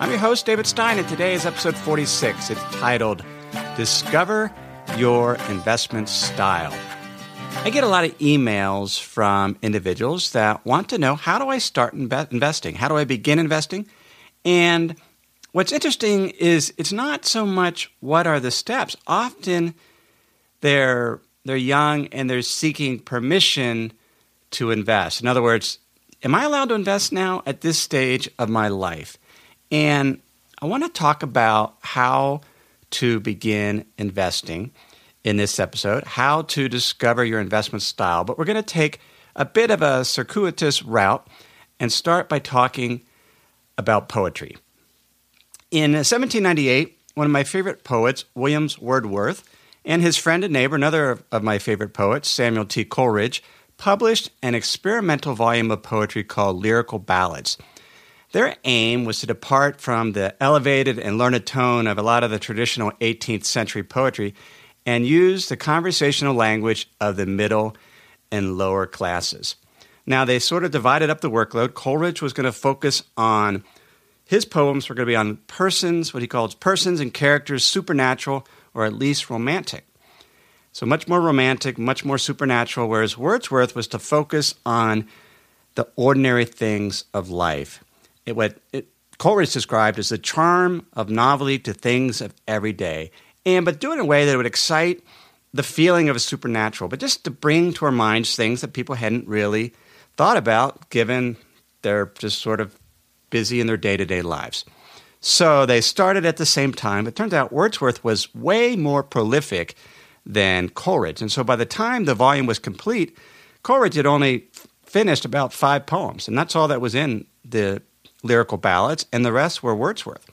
I'm your host, David Stein, and today is episode 46. It's titled Discover Your Investment Style. I get a lot of emails from individuals that want to know how do I start inve- investing? How do I begin investing? And what's interesting is it's not so much what are the steps. Often they're they're young and they're seeking permission to invest. In other words, am I allowed to invest now at this stage of my life? And I want to talk about how to begin investing in this episode, how to discover your investment style. But we're going to take a bit of a circuitous route and start by talking about poetry. In 1798, one of my favorite poets, Williams Wordsworth, and his friend and neighbor, another of my favorite poets, Samuel T. Coleridge, published an experimental volume of poetry called Lyrical Ballads. Their aim was to depart from the elevated and learned tone of a lot of the traditional 18th century poetry and use the conversational language of the middle and lower classes. Now, they sort of divided up the workload. Coleridge was going to focus on his poems were going to be on persons, what he calls persons and characters, supernatural or at least romantic. So much more romantic, much more supernatural, whereas Wordsworth was to focus on the ordinary things of life. It, what it, Coleridge described as the charm of novelty to things of every day, and but do it in a way that would excite the feeling of a supernatural, but just to bring to our minds things that people hadn't really thought about, given they're just sort of busy in their day to day lives. So they started at the same time. It turns out Wordsworth was way more prolific than Coleridge. And so by the time the volume was complete, Coleridge had only finished about five poems, and that's all that was in the lyrical ballads, and the rest were Wordsworth.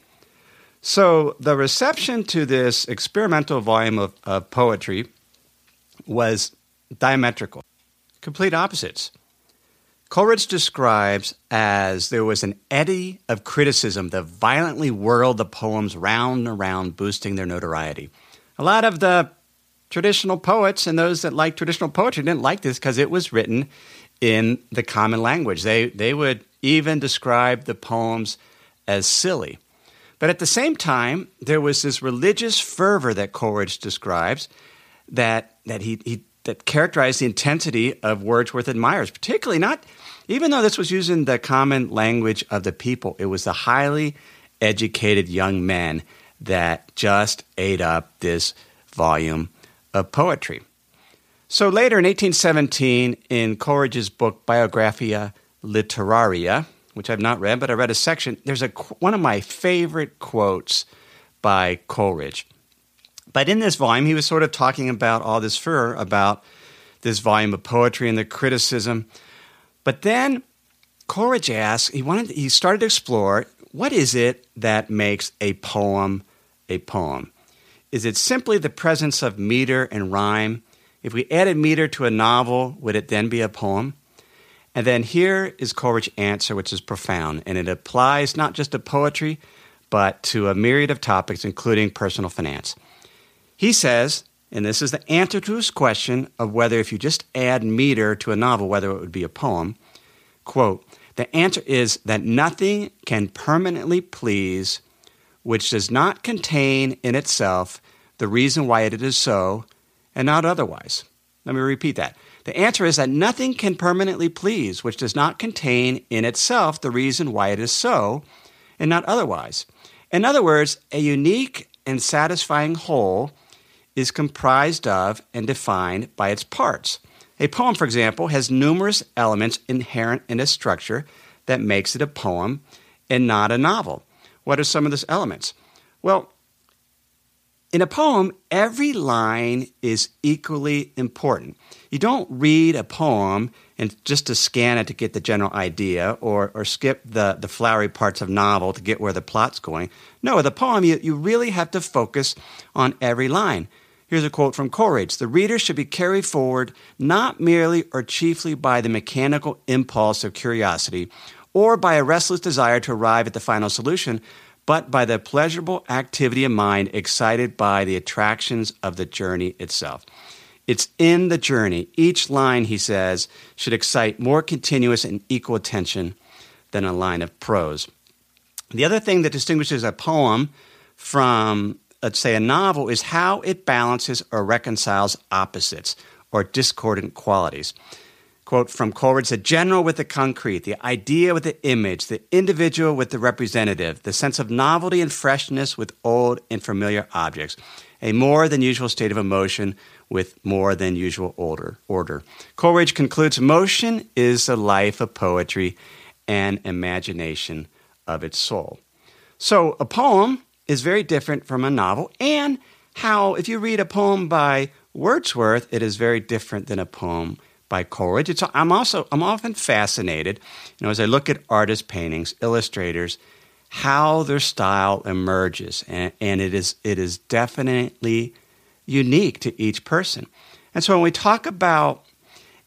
So the reception to this experimental volume of, of poetry was diametrical, complete opposites. Coleridge describes as there was an eddy of criticism that violently whirled the poems round and round, boosting their notoriety. A lot of the traditional poets and those that like traditional poetry didn't like this because it was written in the common language. They, they would even describe the poems as silly. But at the same time, there was this religious fervor that Coleridge describes that, that he, he that characterized the intensity of Wordsworth admirers, particularly not, even though this was using the common language of the people, it was the highly educated young men that just ate up this volume of poetry. So later in 1817, in Coleridge's book Biographia Literaria, which I've not read, but I read a section, there's a, one of my favorite quotes by Coleridge. But in this volume, he was sort of talking about all this furor about this volume of poetry and the criticism. But then Coleridge asked, he wanted, he started to explore what is it that makes a poem a poem? Is it simply the presence of meter and rhyme? If we added meter to a novel, would it then be a poem? And then here is Coleridge's answer, which is profound, and it applies not just to poetry, but to a myriad of topics, including personal finance. He says, and this is the answer to his question of whether if you just add meter to a novel, whether it would be a poem, quote, the answer is that nothing can permanently please which does not contain in itself the reason why it is so and not otherwise. Let me repeat that. The answer is that nothing can permanently please which does not contain in itself the reason why it is so and not otherwise. In other words, a unique and satisfying whole is comprised of and defined by its parts. A poem, for example, has numerous elements inherent in its structure that makes it a poem and not a novel. What are some of those elements? Well, In a poem, every line is equally important. You don't read a poem and just to scan it to get the general idea or, or skip the, the flowery parts of novel to get where the plot's going. No, with a poem, you, you really have to focus on every line. Here's a quote from Coleridge The reader should be carried forward not merely or chiefly by the mechanical impulse of curiosity or by a restless desire to arrive at the final solution, but by the pleasurable activity of mind excited by the attractions of the journey itself. It's in the journey. Each line, he says, should excite more continuous and equal attention than a line of prose. The other thing that distinguishes a poem from, let's say, a novel is how it balances or reconciles opposites or discordant qualities. Quote from Coleridge the general with the concrete, the idea with the image, the individual with the representative, the sense of novelty and freshness with old and familiar objects, a more than usual state of emotion with more than usual order. order. Coleridge concludes motion is the life of poetry and imagination of its soul. So a poem is very different from a novel, and how, if you read a poem by Wordsworth, it is very different than a poem by Coleridge. It's, I'm also I'm often fascinated, you know, as I look at artist paintings, illustrators, how their style emerges, and, and it is it is definitely unique to each person. And so when we talk about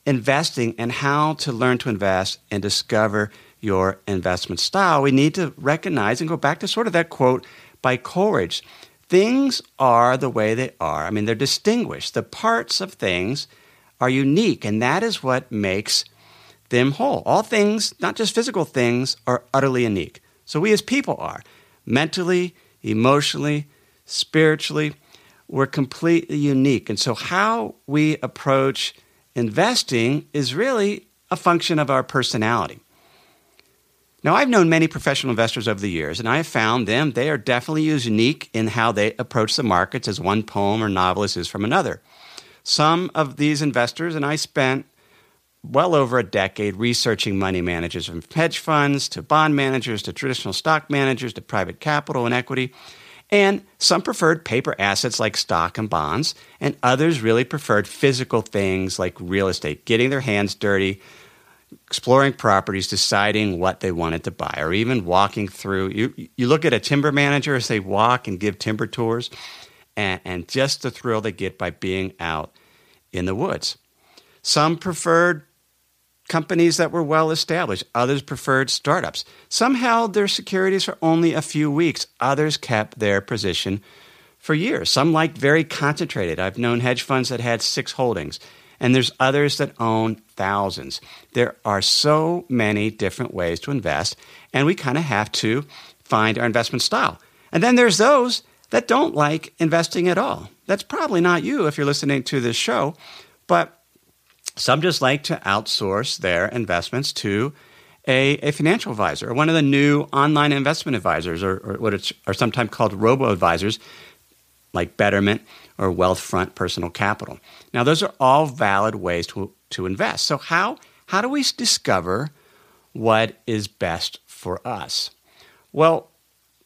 investing and how to learn to invest and discover your investment style, we need to recognize and go back to sort of that quote by Coleridge. Things are the way they are. I mean, they're distinguished. The parts of things are unique, and that is what makes them whole. All things, not just physical things, are utterly unique. So we as people are mentally, emotionally, spiritually, we're completely unique. And so, how we approach investing is really a function of our personality. Now, I've known many professional investors over the years, and I have found them, they are definitely as unique in how they approach the markets as one poem or novelist is from another. Some of these investors, and I spent well over a decade researching money managers from hedge funds to bond managers to traditional stock managers to private capital and equity. And some preferred paper assets like stock and bonds, and others really preferred physical things like real estate, getting their hands dirty, exploring properties, deciding what they wanted to buy, or even walking through. You, you look at a timber manager as they walk and give timber tours, and, and just the thrill they get by being out in the woods. Some preferred companies that were well established. Others preferred startups. Some held their securities for only a few weeks. Others kept their position for years. Some liked very concentrated. I've known hedge funds that had six holdings, and there's others that own thousands. There are so many different ways to invest, and we kind of have to find our investment style. And then there's those that don't like investing at all. That's probably not you if you're listening to this show, but some just like to outsource their investments to a, a financial advisor or one of the new online investment advisors, or, or what are sometimes called robo advisors, like Betterment or Wealthfront Personal Capital. Now, those are all valid ways to, to invest. So, how, how do we discover what is best for us? Well,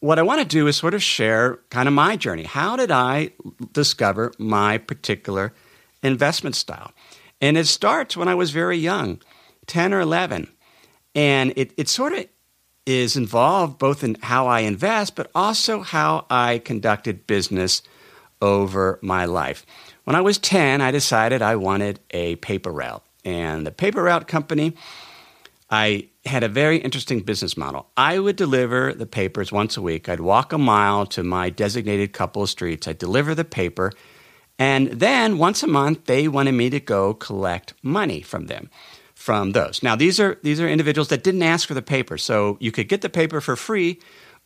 what I want to do is sort of share kind of my journey. How did I discover my particular investment style? And it starts when I was very young, 10 or 11. And it, it sort of is involved both in how I invest, but also how I conducted business over my life. When I was 10, I decided I wanted a paper route. And the paper route company, I had a very interesting business model. I would deliver the papers once a week. I'd walk a mile to my designated couple of streets. I'd deliver the paper and then once a month, they wanted me to go collect money from them from those. Now, these are, these are individuals that didn't ask for the paper. So you could get the paper for free,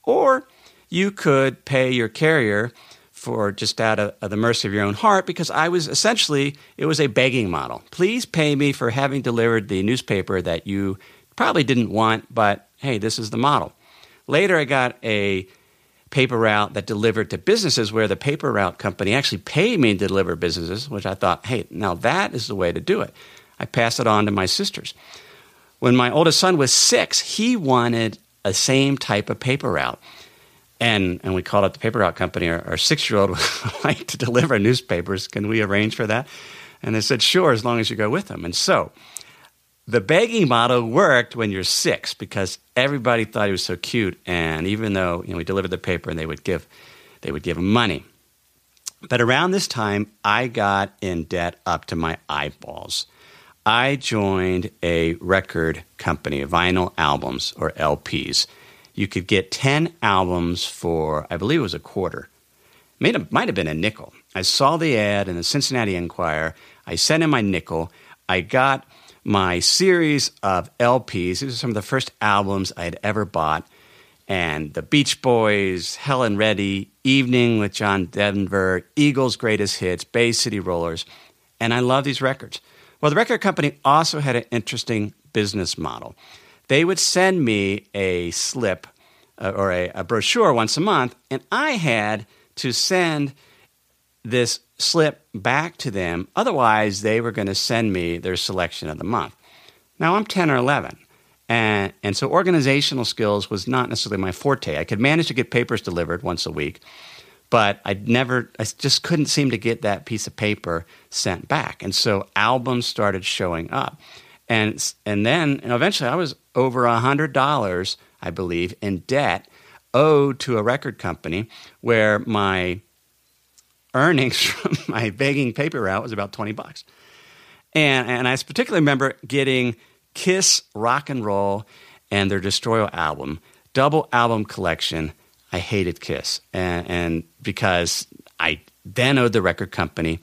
or you could pay your carrier for just out of, of, the mercy of your own heart because I was essentially, it was a begging model. Please pay me for having delivered the newspaper that you probably didn't want, but hey, this is the model. Later, I got a paper route that delivered to businesses where the paper route company actually paid me to deliver businesses, which I thought, hey, now that is the way to do it. I passed it on to my sisters. When my oldest son was six, he wanted a same type of paper route. And, and we called up the paper route company. Our, our six year old would like to deliver newspapers. Can we arrange for that? And they said, sure, as long as you go with them. And so the begging model worked when you're six because everybody thought he was so cute. And even though you know, we delivered the paper and they would give, they would give him money. But around this time, I got in debt up to my eyeballs. I joined a record company, vinyl albums or LPs. You could get 10 albums for, I believe it was a quarter. It might have been a nickel. I saw the ad in the Cincinnati Enquirer. I sent in my nickel. I got my series of LPs. These are some of the first albums I had ever bought. And the Beach Boys, Helen Reddy, Evening with John Denver, Eagles' Greatest Hits, Bay City Rollers. And I love these records. Well, the record company also had an interesting business model. They would send me a slip uh, or a, a brochure once a month, and I had to send this slip back to them. Otherwise, they were going to send me their selection of the month. Now, I'm 10 or 11. And, and so organizational skills was not necessarily my forte. I could manage to get papers delivered once a week, but I never, I just couldn't seem to get that piece of paper sent back. And so albums started showing up. And, and then and eventually I was over $100, I believe, in debt owed to a record company where my earnings from my begging paper route was about 20 bucks. And, and I particularly remember getting Kiss Rock and Roll and their Destroyer album, double album collection. I hated Kiss. And, and because I then owed the record company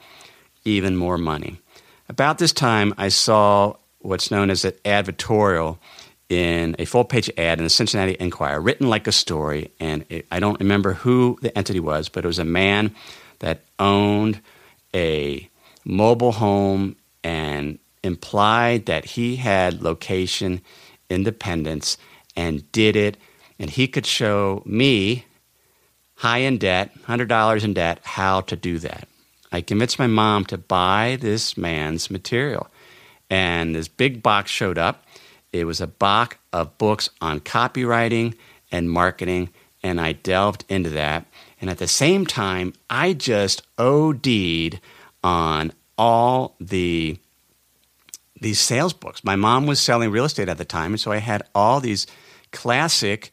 even more money. About this time, I saw what's known as an advertorial in a full page ad in the Cincinnati Enquirer, written like a story. And it, I don't remember who the entity was, but it was a man that owned a mobile home and implied that he had location independence and did it. And he could show me, high in debt, $100 in debt, how to do that. I convinced my mom to buy this man's material. And this big box showed up. It was a box of books on copywriting and marketing, and I delved into that. And at the same time, I just OD'd on all the these sales books. My mom was selling real estate at the time, and so I had all these classic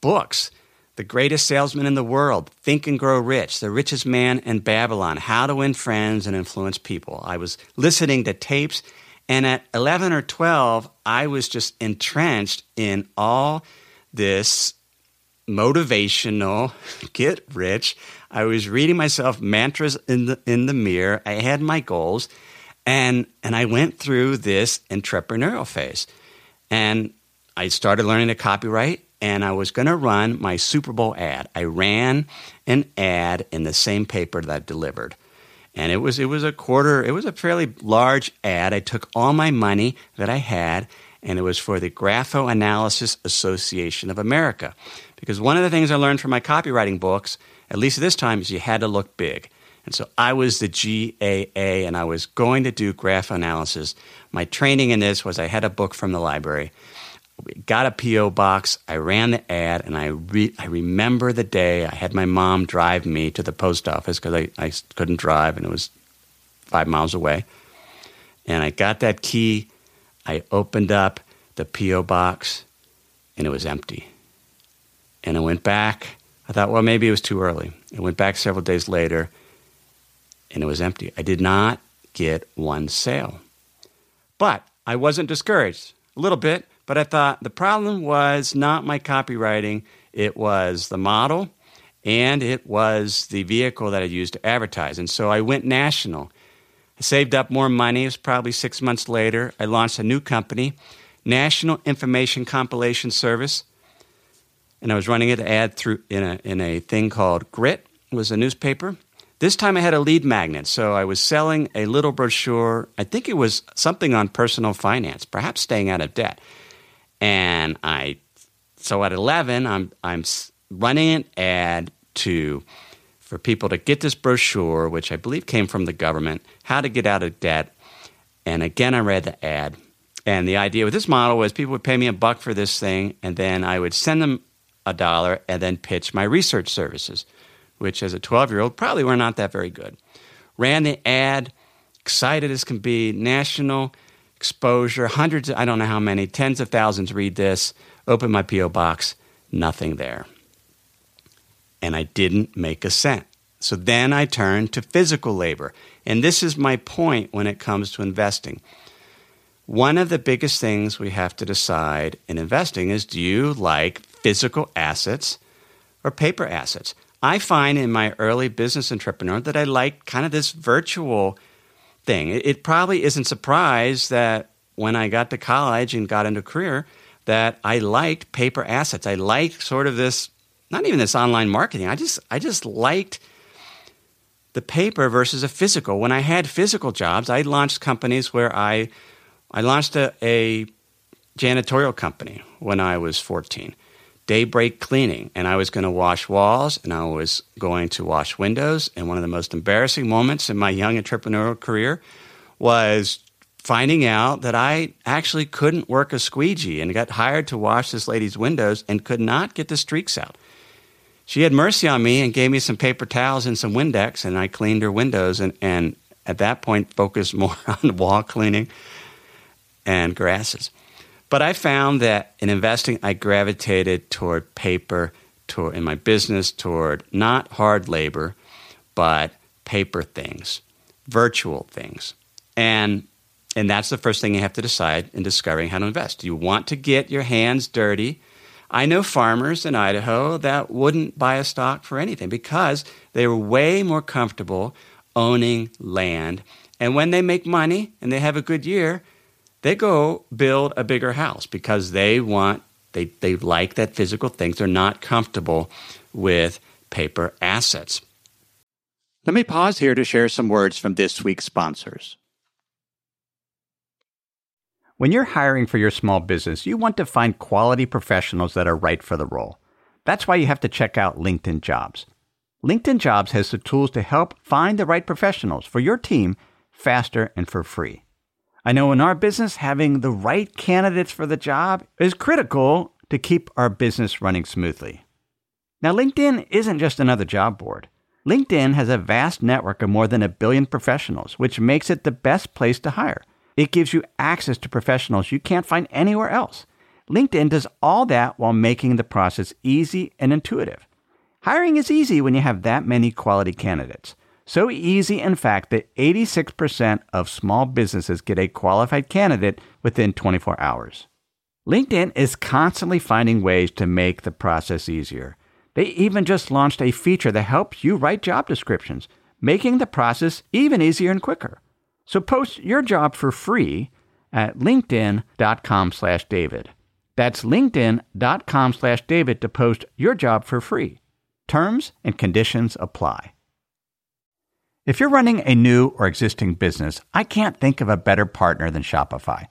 books. The Greatest Salesman in the World, Think and Grow Rich, The Richest Man in Babylon, How to Win Friends and Influence People. I was listening to tapes, and at 11 or 12, I was just entrenched in all this motivational, get rich. I was reading myself mantras in the in the mirror. I had my goals, and and I went through this entrepreneurial phase, and I started learning to copyright. And I was going to run my Super Bowl ad. I ran an ad in the same paper that I delivered, and it was it was a quarter. It was a fairly large ad. I took all my money that I had, and it was for the Graphoanalysis Association of America. Because one of the things I learned from my copywriting books, at least at this time, is you had to look big. And so I was the GAA and I was going to do graphoanalysis. My training in this was I had a book from the library, got a P.O. box, I ran the ad, and I, re- I remember the day I had my mom drive me to the post office because I, I couldn't drive and it was five miles away. And I got that key, I opened up the P.O. box, and it was empty. And I went back. I thought, well, maybe it was too early. I went back several days later and it was empty. I did not get one sale. But I wasn't discouraged, a little bit, but I thought the problem was not my copywriting, it was the model and it was the vehicle that I used to advertise. And so I went national. I saved up more money. It was probably six months later. I launched a new company, National Information Compilation Service and I was running an ad through in a in a thing called Grit. It was a newspaper. This time I had a lead magnet, so I was selling a little brochure. I think it was something on personal finance, perhaps staying out of debt. And I, so at eleven, I'm I'm running an ad to for people to get this brochure, which I believe came from the government, how to get out of debt. And again, I read the ad. And the idea with this model was people would pay me a buck for this thing, and then I would send them a dollar and then pitch my research services, which as a 12 year old probably were not that very good. Ran the ad, excited as can be, national exposure, hundreds, I don't know how many, tens of thousands read this. Open my P.O. box, nothing there. And I didn't make a cent. So then I turned to physical labor. And this is my point when it comes to investing. One of the biggest things we have to decide in investing is do you like physical assets or paper assets? I find in my early business entrepreneur that I like kind of this virtual thing. It, probably isn't surprise that when I got to college and got into career that I liked paper assets. I liked sort of this not even this online marketing. I just I just liked the paper versus a physical. When I had physical jobs, I launched companies where I I launched a, a janitorial company when I was 14, Daybreak Cleaning, and I was going to wash walls and I was going to wash windows. And one of the most embarrassing moments in my young entrepreneurial career was finding out that I actually couldn't work a squeegee and got hired to wash this lady's windows and could not get the streaks out. She had mercy on me and gave me some paper towels and some Windex, and I cleaned her windows and, and at that point focused more on wall cleaning and grasses. But I found that in investing, I gravitated toward paper, toward in my business, toward not hard labor, but paper things, virtual things. And and that's the first thing you have to decide in discovering how to invest. Do you want to get your hands dirty? I know farmers in Idaho that wouldn't buy a stock for anything because they were way more comfortable owning land. And when they make money and they have a good year, they go build a bigger house because they want they, they like that physical things. They're not comfortable with paper assets. Let me pause here to share some words from this week's sponsors. When you're hiring for your small business, you want to find quality professionals that are right for the role. That's why you have to check out LinkedIn Jobs. LinkedIn Jobs has the tools to help find the right professionals for your team faster and for free. I know in our business, having the right candidates for the job is critical to keep our business running smoothly. Now, LinkedIn isn't just another job board. LinkedIn has a vast network of more than a billion professionals, which makes it the best place to hire. It gives you access to professionals you can't find anywhere else. LinkedIn does all that while making the process easy and intuitive. Hiring is easy when you have that many quality candidates. So easy, in fact, that 86% of small businesses get a qualified candidate within 24 hours. LinkedIn is constantly finding ways to make the process easier. They even just launched a feature that helps you write job descriptions, making the process even easier and quicker. So post your job for free at linkedin.com slash David. That's linkedin.com slash David to post your job for free. Terms and conditions apply. If you're running a new or existing business, I can't think of a better partner than Shopify.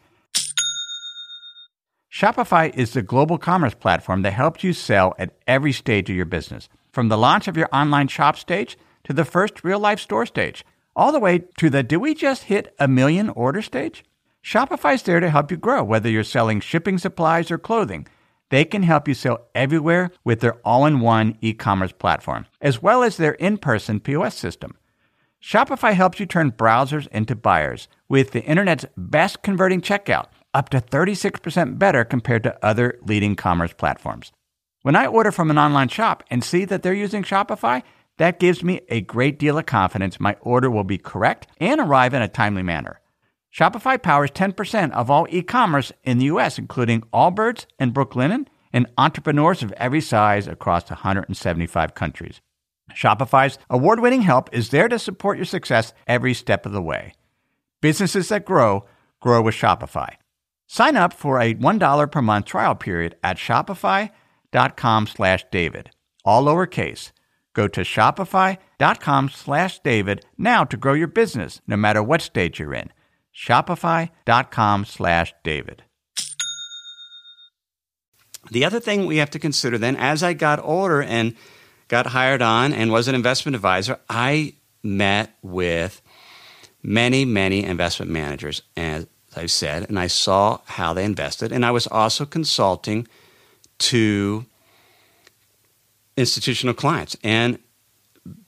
Shopify is the global commerce platform that helps you sell at every stage of your business, from the launch of your online shop stage to the first real life store stage, all the way to the do we just hit a million order stage? Shopify's there to help you grow, whether you're selling shipping supplies or clothing. They can help you sell everywhere with their all in one e commerce platform, as well as their in person POS system. Shopify helps you turn browsers into buyers with the internet's best converting checkout, up to 36% better compared to other leading commerce platforms. When I order from an online shop and see that they're using Shopify, that gives me a great deal of confidence my order will be correct and arrive in a timely manner. Shopify powers 10% of all e commerce in the US, including Allbirds and Brooklinen, and entrepreneurs of every size across 175 countries. Shopify's award winning help is there to support your success every step of the way. Businesses that grow, grow with Shopify. Sign up for a $1 per month trial period at shopify.com slash David, all lowercase. Go to shopify.com slash David now to grow your business, no matter what stage you're in. Shopify.com slash David. The other thing we have to consider then, as I got older and got hired on and was an investment advisor, I met with many, many investment managers, as I've said, and I saw how they invested. And I was also consulting to institutional clients and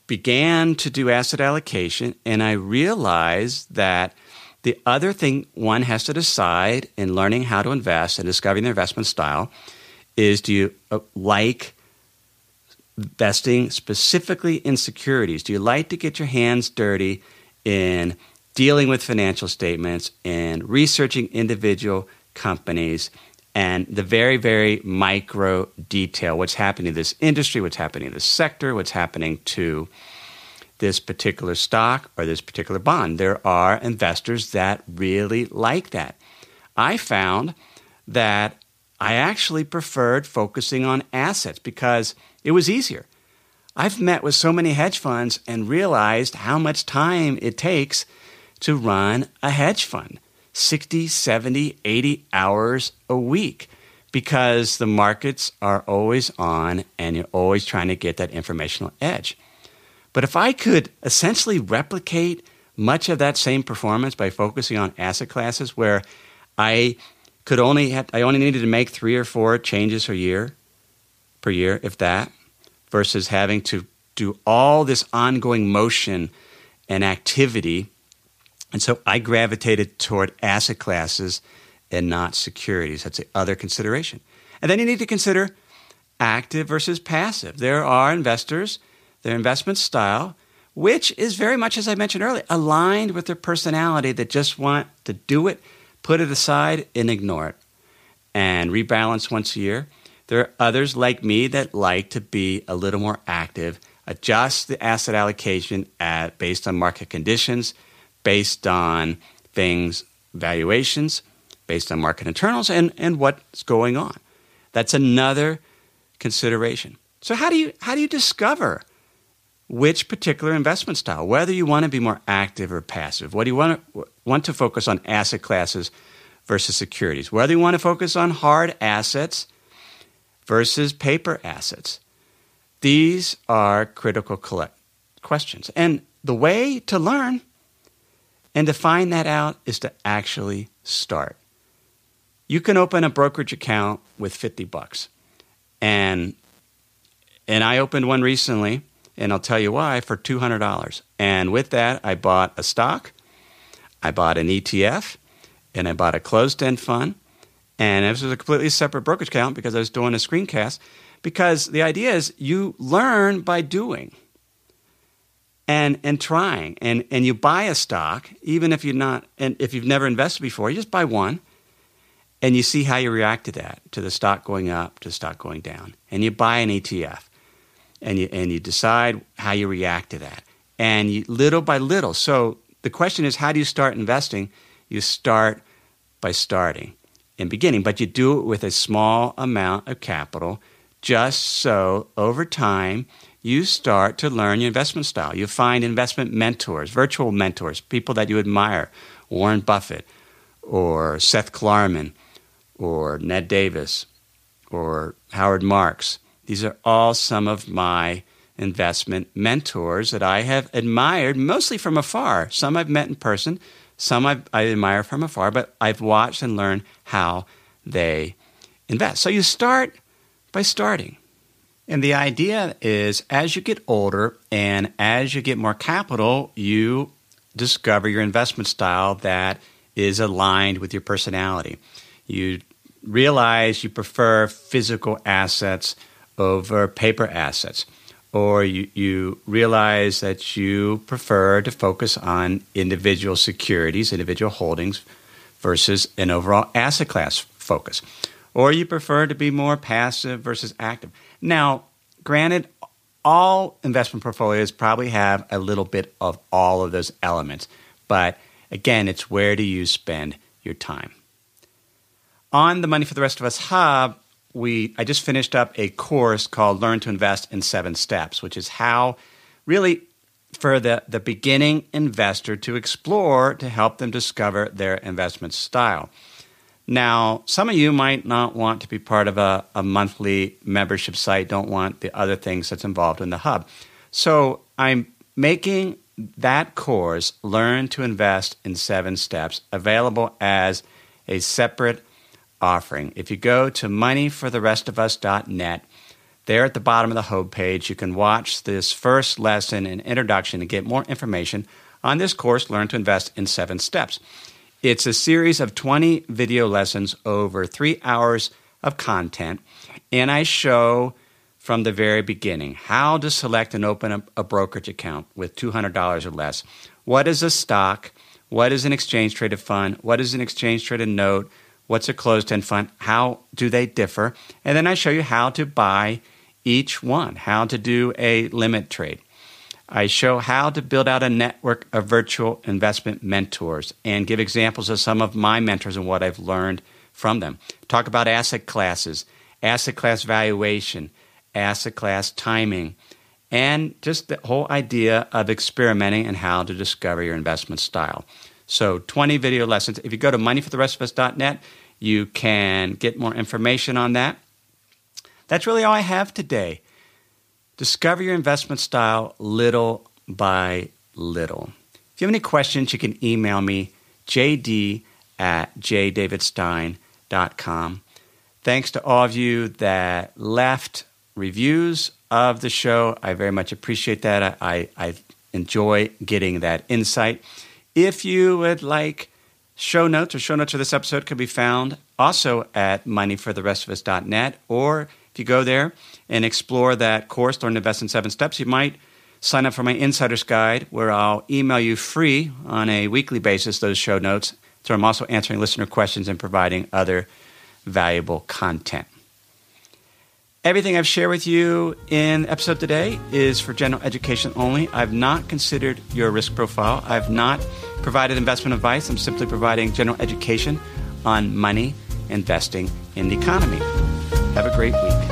began to do asset allocation. And I realized that the other thing one has to decide in learning how to invest and discovering their investment style is do you uh, like investing specifically in securities? Do you like to get your hands dirty in dealing with financial statements and researching individual companies and the very, very micro detail what's happening to this industry, what's happening to this sector, what's happening to this particular stock or this particular bond. There are investors that really like that. I found that I actually preferred focusing on assets because it was easier. I've met with so many hedge funds and realized how much time it takes to run a hedge fund 60, 70, 80 hours a week because the markets are always on and you're always trying to get that informational edge. But if I could essentially replicate much of that same performance by focusing on asset classes where I could only have, I only needed to make three or four changes a year per year, if that, versus having to do all this ongoing motion and activity. And so I gravitated toward asset classes and not securities. That's the other consideration. And then you need to consider active versus passive. There are investors their investment style, which is very much, as I mentioned earlier, aligned with their personality that just want to do it, put it aside, and ignore it, and rebalance once a year. There are others like me that like to be a little more active, adjust the asset allocation at, based on market conditions, based on things, valuations, based on market internals, and, and what's going on. That's another consideration. So how do you how do you discover which particular investment style, whether you want to be more active or passive, What do you want to, want to focus on asset classes versus securities, whether you want to focus on hard assets versus paper assets. These are critical questions. And the way to learn and to find that out is to actually start. You can open a brokerage account with 50 bucks. And and I opened one recently and I'll tell you why, for $200. And with that, I bought a stock, I bought an ETF, and I bought a closed end fund. And this was a completely separate brokerage account because I was doing a screencast. Because the idea is you learn by doing and and trying. And and you buy a stock, even if you're not and if you've never invested before, you just buy one and you see how you react to that, to the stock going up, to the stock going down. And you buy an ETF and you and you decide how you react to that, and you, little by little. So the question is, how do you start investing? You start by starting and beginning, but you do it with a small amount of capital, just so over time you start to learn your investment style. You find investment mentors, virtual mentors, people that you admire, Warren Buffett, or Seth Klarman, or Ned Davis, or Howard Marks these are all some of my investment mentors that I have admired mostly from afar. Some I've met in person, some I've, I admire from afar, but I've watched and learned how they invest. So you start by starting. And the idea is as you get older and as you get more capital, you discover your investment style that is aligned with your personality. You realize you prefer physical assets over paper assets, or you, you realize that you prefer to focus on individual securities, individual holdings, versus an overall asset class focus, or you prefer to be more passive versus active. Now, granted, all investment portfolios probably have a little bit of all of those elements, but again, it's where do you spend your time. On the Money for the Rest of Us Hub, we I just finished up a course called Learn to Invest in 7 Steps, which is how really for the, the beginning investor to explore to help them discover their investment style. Now, some of you might not want to be part of a, a monthly membership site, don't want the other things that's involved in the hub. So I'm making that course, Learn to Invest in Seven Steps, available as a separate offering. If you go to moneyfortherestofus.net, There at the bottom of the home page, you can watch this first lesson and introduction and get more information on this course, Learn to Invest in Seven Steps. It's a series of 20 video lessons over three hours of content, and I show from the very beginning how to select and open a, a brokerage account with $200 or less. What is a stock? What is an exchange traded fund? What is an exchange traded note? What's a closed end fund? How do they differ? And then I show you how to buy each one, how to do a limit trade. I show how to build out a network of virtual investment mentors and give examples of some of my mentors and what I've learned from them. Talk about asset classes, asset class valuation, asset class timing, and just the whole idea of experimenting and how to discover your investment style. So, 20 video lessons. If you go to moneyfortherestofus.net, you can get more information on that. That's really all I have today. Discover your investment style little by little. If you have any questions, you can email me, jd at jdavidstein.com. Thanks to all of you that left reviews of the show. I very much appreciate that. I, I enjoy getting that insight. If you would like show notes or show notes for this episode can be found also at moneyfortherestofus.net or if you go there and explore that course, Learn to Invest in Seven Steps, you might sign up for my Insider's Guide, where I'll email you free on a weekly basis those show notes. So I'm also answering listener questions and providing other valuable content. Everything I've shared with you in episode today is for general education only. I've not considered your risk profile. I've not provided investment advice. I'm simply providing general education on money, investing, in the economy. Have a great week.